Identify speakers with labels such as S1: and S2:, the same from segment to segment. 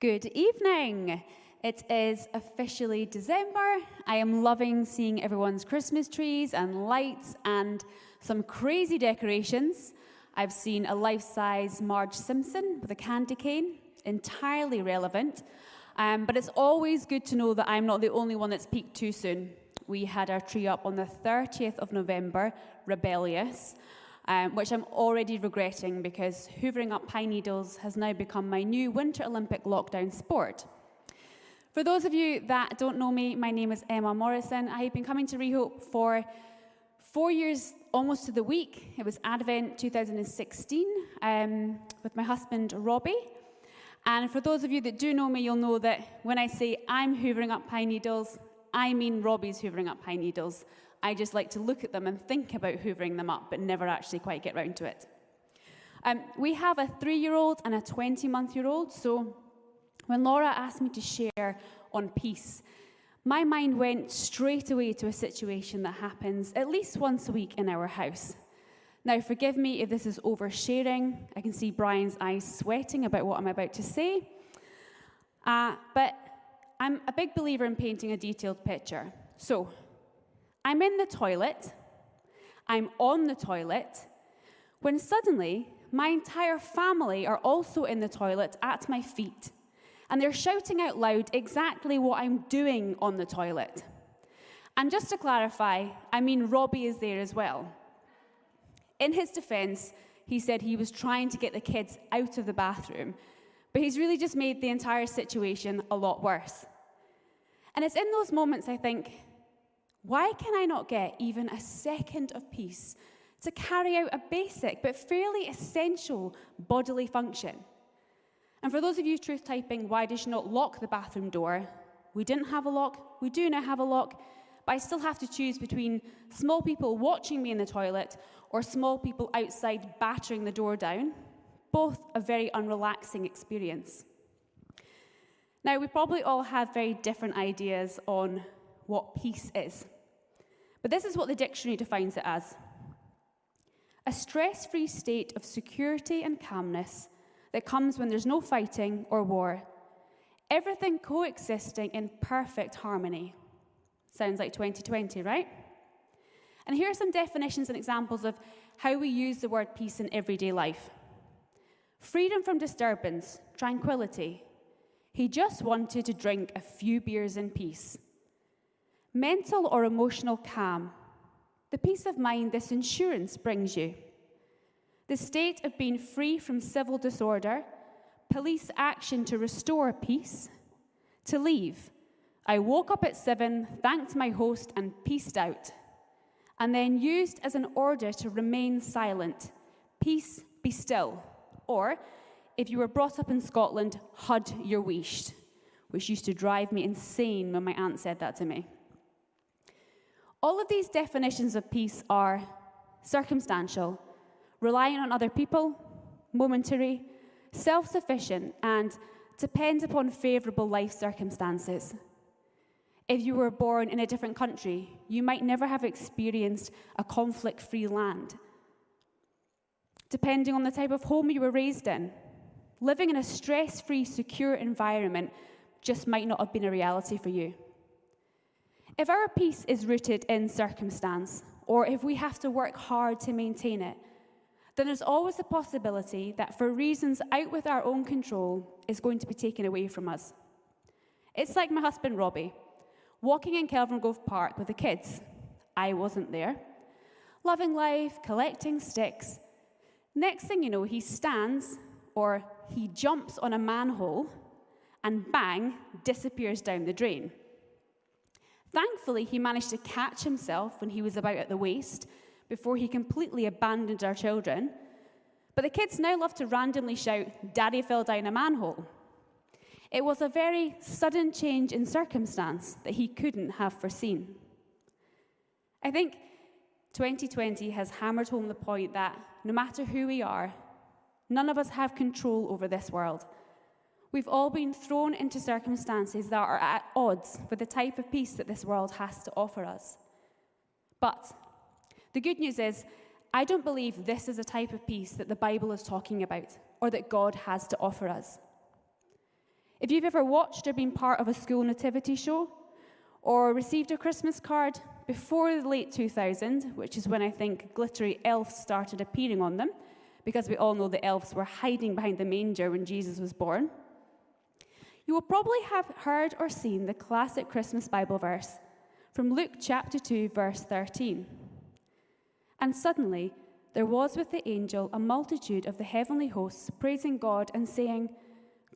S1: Good evening. It is officially December. I am loving seeing everyone's Christmas trees and lights and some crazy decorations. I've seen a life size Marge Simpson with a candy cane, entirely relevant. Um, but it's always good to know that I'm not the only one that's peaked too soon. We had our tree up on the 30th of November, rebellious um, which I'm already regretting because hoovering up pine needles has now become my new Winter Olympic lockdown sport. For those of you that don't know me, my name is Emma Morrison. I have been coming to Rehope for four years, almost to the week. It was Advent 2016 um, with my husband Robbie. And for those of you that do know me, you'll know that when I say I'm hoovering up pine needles, I mean Robbie's hoovering up pine needles. I just like to look at them and think about hoovering them up, but never actually quite get round to it. Um, we have a three year old and a 20 month year old, so when Laura asked me to share on peace, my mind went straight away to a situation that happens at least once a week in our house. Now, forgive me if this is oversharing. I can see Brian's eyes sweating about what I'm about to say. Uh, but I'm a big believer in painting a detailed picture. So, I'm in the toilet, I'm on the toilet, when suddenly my entire family are also in the toilet at my feet. And they're shouting out loud exactly what I'm doing on the toilet. And just to clarify, I mean Robbie is there as well. In his defense, he said he was trying to get the kids out of the bathroom, but he's really just made the entire situation a lot worse. And it's in those moments I think, why can I not get even a second of peace to carry out a basic but fairly essential bodily function? And for those of you truth typing, why did she not lock the bathroom door? We didn't have a lock, we do now have a lock, but I still have to choose between small people watching me in the toilet or small people outside battering the door down. Both a very unrelaxing experience. Now, we probably all have very different ideas on what peace is. But this is what the dictionary defines it as a stress free state of security and calmness that comes when there's no fighting or war, everything coexisting in perfect harmony. Sounds like 2020, right? And here are some definitions and examples of how we use the word peace in everyday life freedom from disturbance, tranquility. He just wanted to drink a few beers in peace. Mental or emotional calm, the peace of mind this insurance brings you. The state of being free from civil disorder, police action to restore peace, to leave. I woke up at seven, thanked my host, and peaced out. And then used as an order to remain silent. Peace, be still. Or, if you were brought up in Scotland, hud your wish, which used to drive me insane when my aunt said that to me. All of these definitions of peace are circumstantial, relying on other people, momentary, self sufficient, and depend upon favourable life circumstances. If you were born in a different country, you might never have experienced a conflict free land. Depending on the type of home you were raised in, living in a stress free, secure environment just might not have been a reality for you. If our peace is rooted in circumstance, or if we have to work hard to maintain it, then there's always a possibility that for reasons out with our own control is going to be taken away from us. It's like my husband Robbie, walking in Kelvingrove Park with the kids. I wasn't there. Loving life, collecting sticks. Next thing you know, he stands or he jumps on a manhole and bang, disappears down the drain. Thankfully, he managed to catch himself when he was about at the waist before he completely abandoned our children. But the kids now love to randomly shout, Daddy fell down a manhole. It was a very sudden change in circumstance that he couldn't have foreseen. I think 2020 has hammered home the point that no matter who we are, none of us have control over this world. We've all been thrown into circumstances that are at odds with the type of peace that this world has to offer us. But the good news is, I don't believe this is a type of peace that the Bible is talking about or that God has to offer us. If you've ever watched or been part of a school nativity show, or received a Christmas card before the late 2000s, which is when I think glittery elves started appearing on them, because we all know the elves were hiding behind the manger when Jesus was born, you will probably have heard or seen the classic Christmas Bible verse from Luke chapter 2, verse 13. And suddenly there was with the angel a multitude of the heavenly hosts praising God and saying,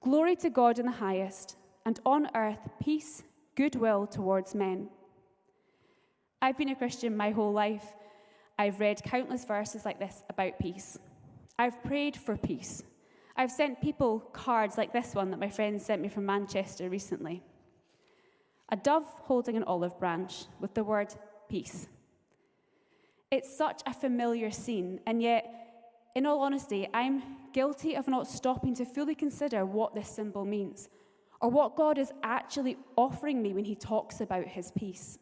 S1: Glory to God in the highest, and on earth peace, goodwill towards men. I've been a Christian my whole life. I've read countless verses like this about peace. I've prayed for peace. I've sent people cards like this one that my friend sent me from Manchester recently. A dove holding an olive branch with the word peace. It's such a familiar scene, and yet, in all honesty, I'm guilty of not stopping to fully consider what this symbol means or what God is actually offering me when he talks about his peace.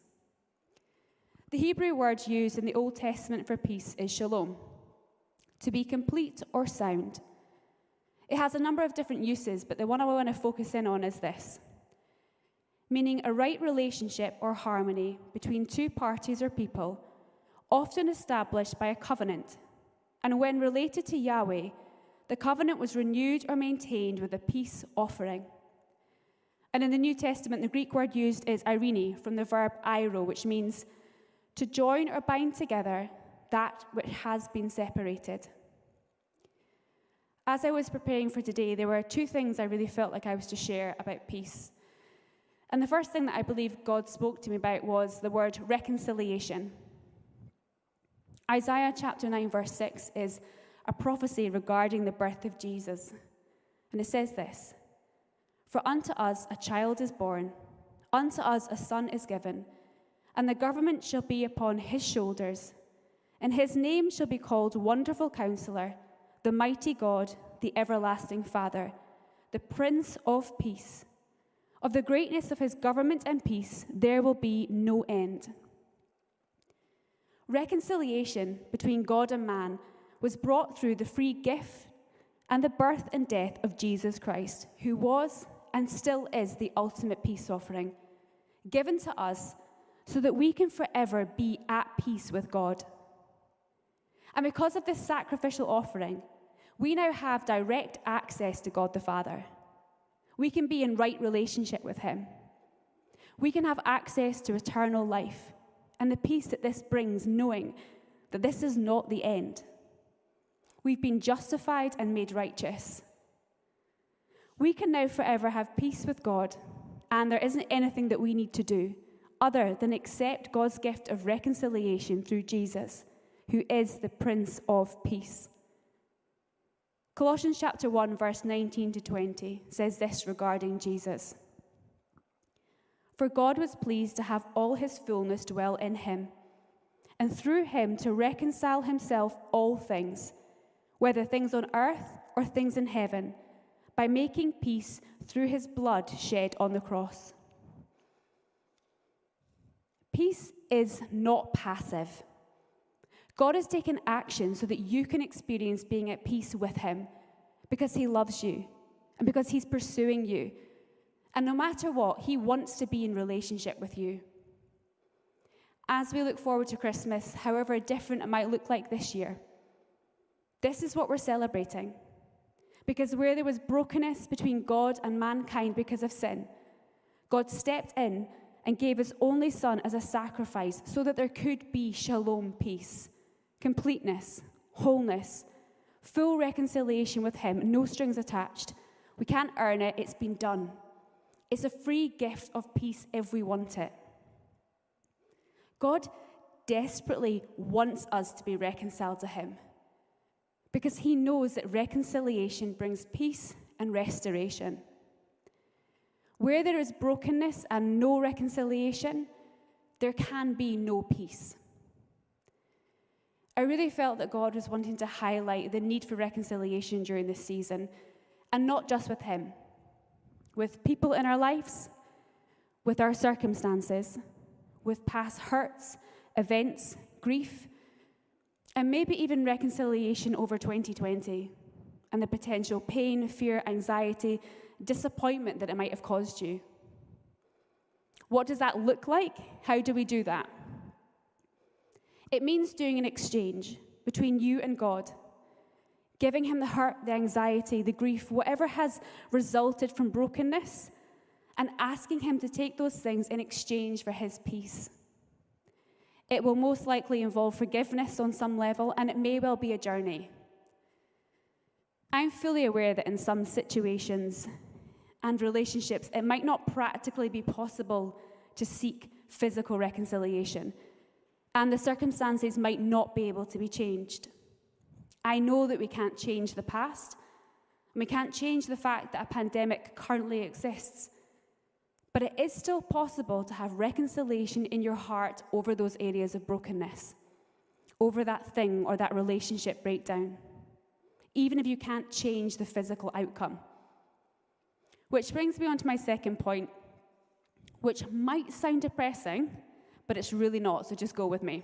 S1: The Hebrew word used in the Old Testament for peace is shalom, to be complete or sound. It has a number of different uses, but the one I want to focus in on is this meaning a right relationship or harmony between two parties or people, often established by a covenant. And when related to Yahweh, the covenant was renewed or maintained with a peace offering. And in the New Testament, the Greek word used is irene, from the verb eiro, which means to join or bind together that which has been separated. As I was preparing for today, there were two things I really felt like I was to share about peace. And the first thing that I believe God spoke to me about was the word reconciliation. Isaiah chapter 9, verse 6 is a prophecy regarding the birth of Jesus. And it says this For unto us a child is born, unto us a son is given, and the government shall be upon his shoulders, and his name shall be called Wonderful Counselor the mighty God, the everlasting Father, the Prince of Peace. Of the greatness of his government and peace, there will be no end. Reconciliation between God and man was brought through the free gift and the birth and death of Jesus Christ, who was and still is the ultimate peace offering, given to us so that we can forever be at peace with God. And because of this sacrificial offering, we now have direct access to God the Father. We can be in right relationship with Him. We can have access to eternal life and the peace that this brings, knowing that this is not the end. We've been justified and made righteous. We can now forever have peace with God, and there isn't anything that we need to do other than accept God's gift of reconciliation through Jesus who is the Prince of Peace. Colossians chapter 1, verse 19 to 20 says this regarding Jesus For God was pleased to have all his fullness dwell in him, and through him to reconcile himself all things, whether things on earth or things in heaven, by making peace through his blood shed on the cross. Peace is not passive. God has taken action so that you can experience being at peace with Him because He loves you and because He's pursuing you. And no matter what, He wants to be in relationship with you. As we look forward to Christmas, however different it might look like this year, this is what we're celebrating. Because where there was brokenness between God and mankind because of sin, God stepped in and gave his only son as a sacrifice so that there could be shalom peace completeness, wholeness, full reconciliation with Him, no strings attached. We can't earn it, it's been done. It's a free gift of peace if we want it. God desperately wants us to be reconciled to Him because He knows that reconciliation brings peace and restoration. Where there is brokenness and no reconciliation, there can be no peace. I really felt that God was wanting to highlight the need for reconciliation during this season, and not just with Him, with people in our lives, with our circumstances, with past hurts, events, grief, and maybe even reconciliation over 2020 and the potential pain, fear, anxiety, disappointment that it might have caused you. What does that look like? How do we do that? It means doing an exchange between you and God, giving Him the hurt, the anxiety, the grief, whatever has resulted from brokenness, and asking Him to take those things in exchange for His peace. It will most likely involve forgiveness on some level, and it may well be a journey. I'm fully aware that in some situations and relationships, it might not practically be possible to seek physical reconciliation, and the circumstances might not be able to be changed. I know that we can't change the past, and we can't change the fact that a pandemic currently exists. But it is still possible to have reconciliation in your heart over those areas of brokenness, over that thing or that relationship breakdown, even if you can't change the physical outcome. Which brings me on to my second point, which might sound depressing, but it's really not, so just go with me.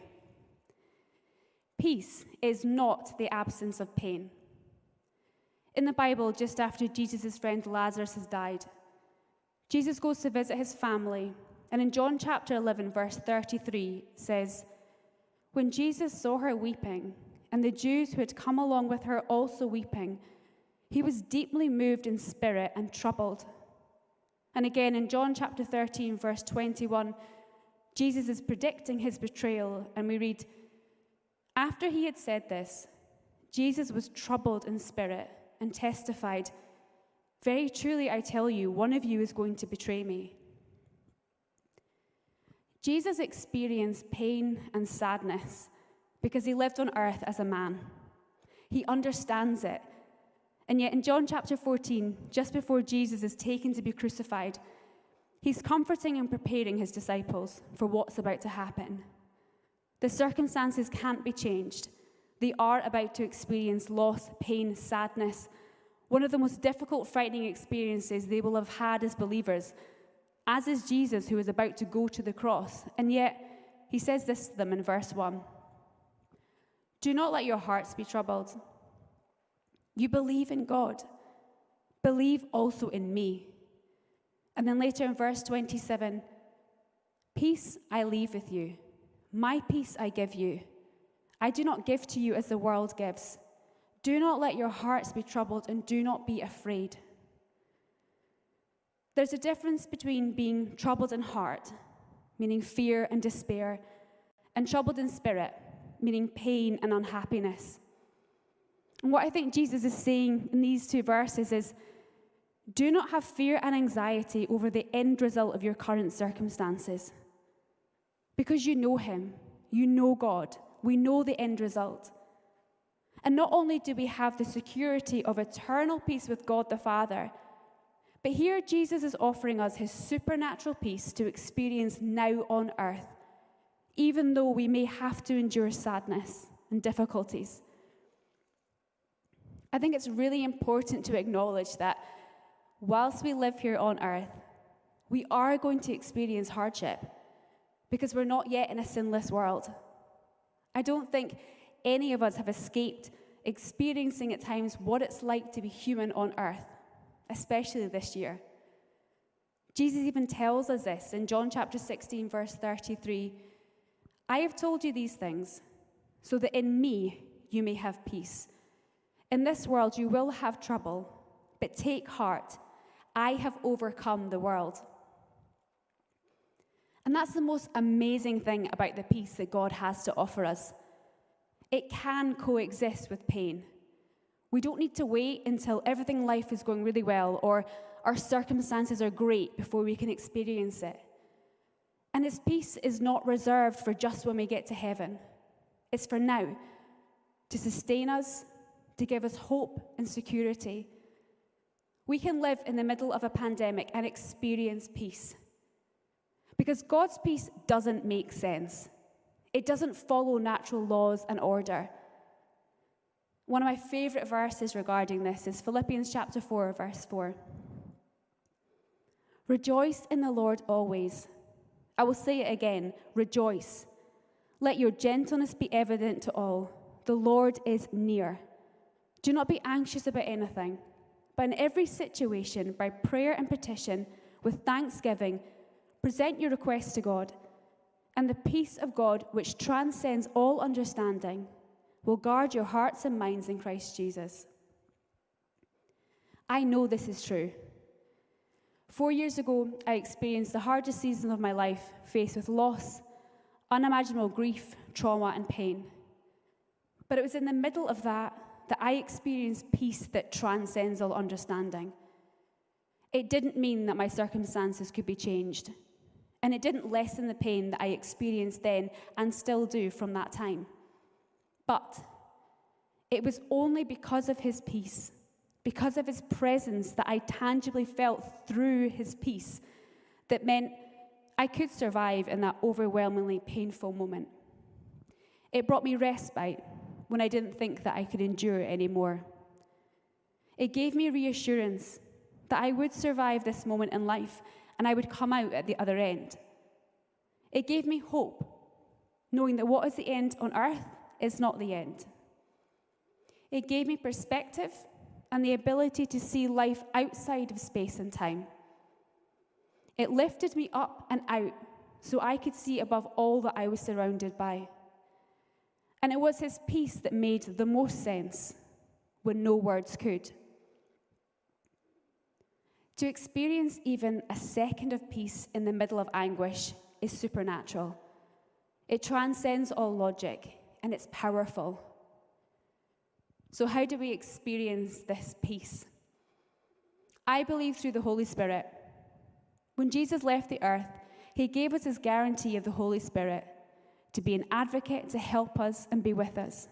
S1: Peace is not the absence of pain. In the Bible, just after Jesus' friend Lazarus has died, Jesus goes to visit his family, and in John chapter 11, verse 33, says, When Jesus saw her weeping, and the Jews who had come along with her also weeping, he was deeply moved in spirit and troubled. And again in John chapter 13, verse 21, Jesus is predicting his betrayal, and we read, After he had said this, Jesus was troubled in spirit and testified, Very truly I tell you, one of you is going to betray me. Jesus experienced pain and sadness because he lived on earth as a man. He understands it and yet, in John chapter 14, just before Jesus is taken to be crucified, he's comforting and preparing his disciples for what's about to happen. The circumstances can't be changed. They are about to experience loss, pain, sadness, one of the most difficult, frightening experiences they will have had as believers, as is Jesus, who is about to go to the cross. And yet, he says this to them in verse 1 Do not let your hearts be troubled. You believe in God, believe also in me. And then later in verse 27 Peace I leave with you, my peace I give you. I do not give to you as the world gives. Do not let your hearts be troubled and do not be afraid. There's a difference between being troubled in heart, meaning fear and despair, and troubled in spirit, meaning pain and unhappiness. And what I think Jesus is saying in these two verses is do not have fear and anxiety over the end result of your current circumstances. Because you know Him, you know God, we know the end result. And not only do we have the security of eternal peace with God the Father, but here Jesus is offering us his supernatural peace to experience now on earth, even though we may have to endure sadness and difficulties. I think it's really important to acknowledge that whilst we live here on earth, we are going to experience hardship because we're not yet in a sinless world. I don't think any of us have escaped experiencing at times what it's like to be human on earth, especially this year. Jesus even tells us this in John chapter 16, verse 33 I have told you these things so that in me you may have peace. In this world you will have trouble, but take heart. I have overcome the world. And that's the most amazing thing about the peace that God has to offer us. It can coexist with pain. We don't need to wait until everything in life is going really well or our circumstances are great before we can experience it. And His peace is not reserved for just when we get to heaven, it's for now to sustain us, to give us hope and security. We can live in the middle of a pandemic and experience peace. Because God's peace doesn't make sense, it doesn't follow natural laws and order. One of my favorite verses regarding this is Philippians chapter 4, verse 4. Rejoice in the Lord always. I will say it again rejoice. Let your gentleness be evident to all. The Lord is near. Do not be anxious about anything, But in every situation, by prayer and petition, with thanksgiving, present your requests to God, and the peace of God, which transcends all understanding, will guard your hearts and minds in Christ Jesus. I know this is true. Four years ago, I experienced the hardest season of my life, faced with loss, unimaginable grief, trauma, and pain. But it was in the middle of that that I experienced peace that transcends all understanding. It didn't mean that my circumstances could be changed, and it didn't lessen the pain that I experienced then and still do from that time. But it was only because of his peace, because of his presence that I tangibly felt through his peace, that meant I could survive in that overwhelmingly painful moment. It brought me respite when I didn't think that I could endure anymore. It gave me reassurance that I would survive this moment in life and I would come out at the other end. It gave me hope, knowing that what is the end on earth is not the end. It gave me perspective and the ability to see life outside of space and time. It lifted me up and out so I could see above all that I was surrounded by. And it was his peace that made the most sense when no words could. To experience even a second of peace in the middle of anguish is supernatural. It transcends all logic and it's powerful. So, how do we experience this peace? I believe through the Holy Spirit. When Jesus left the earth, he gave us his guarantee of the Holy Spirit to be an advocate, to help us and be with us.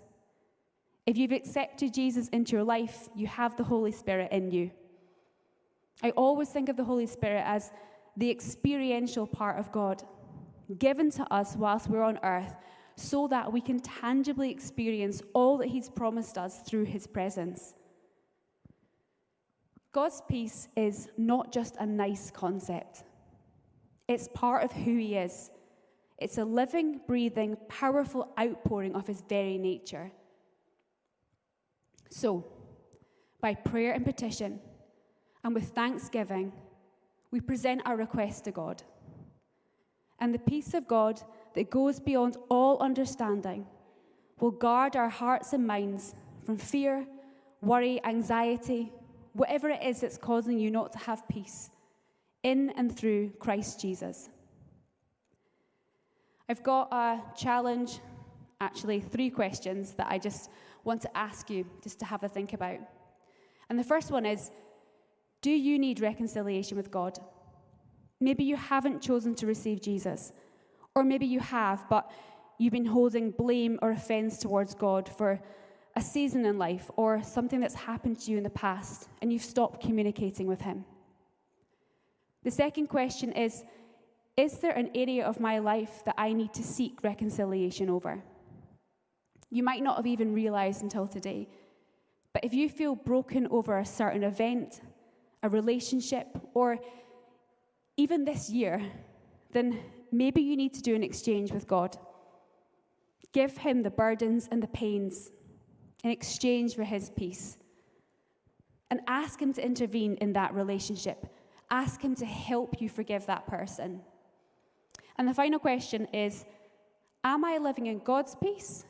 S1: If you've accepted Jesus into your life, you have the Holy Spirit in you. I always think of the Holy Spirit as the experiential part of God, given to us whilst we're on earth, so that we can tangibly experience all that He's promised us through His presence. God's peace is not just a nice concept, it's part of who He is. It's a living, breathing, powerful outpouring of his very nature. So, by prayer and petition, and with thanksgiving, we present our request to God. And the peace of God that goes beyond all understanding will guard our hearts and minds from fear, worry, anxiety, whatever it is that's causing you not to have peace, in and through Christ Jesus. I've got a challenge, actually, three questions that I just want to ask you just to have a think about. And the first one is Do you need reconciliation with God? Maybe you haven't chosen to receive Jesus, or maybe you have, but you've been holding blame or offense towards God for a season in life or something that's happened to you in the past, and you've stopped communicating with Him. The second question is is there an area of my life that I need to seek reconciliation over? You might not have even realized until today, but if you feel broken over a certain event, a relationship, or even this year, then maybe you need to do an exchange with God. Give Him the burdens and the pains in exchange for His peace. And ask Him to intervene in that relationship. Ask Him to help you forgive that person. And the final question is Am I living in God's peace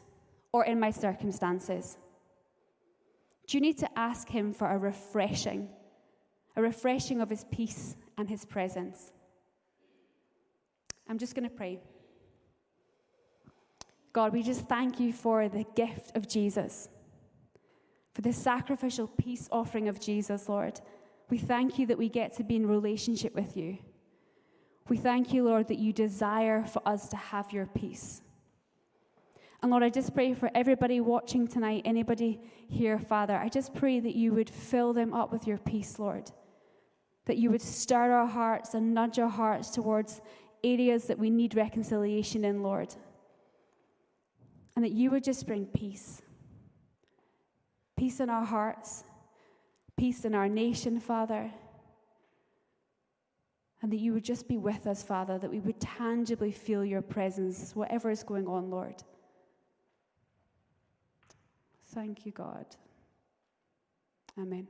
S1: or in my circumstances? Do you need to ask Him for a refreshing, a refreshing of His peace and His presence? I'm just going to pray. God, we just thank you for the gift of Jesus, for the sacrificial peace offering of Jesus, Lord. We thank you that we get to be in relationship with you. We thank you, Lord, that you desire for us to have your peace. And Lord, I just pray for everybody watching tonight, anybody here, Father, I just pray that you would fill them up with your peace, Lord. That you would stir our hearts and nudge our hearts towards areas that we need reconciliation in, Lord. And that you would just bring peace. Peace in our hearts, peace in our nation, Father and that you would just be with us, Father, that we would tangibly feel your presence, whatever is going on, Lord. Thank you, God. Amen.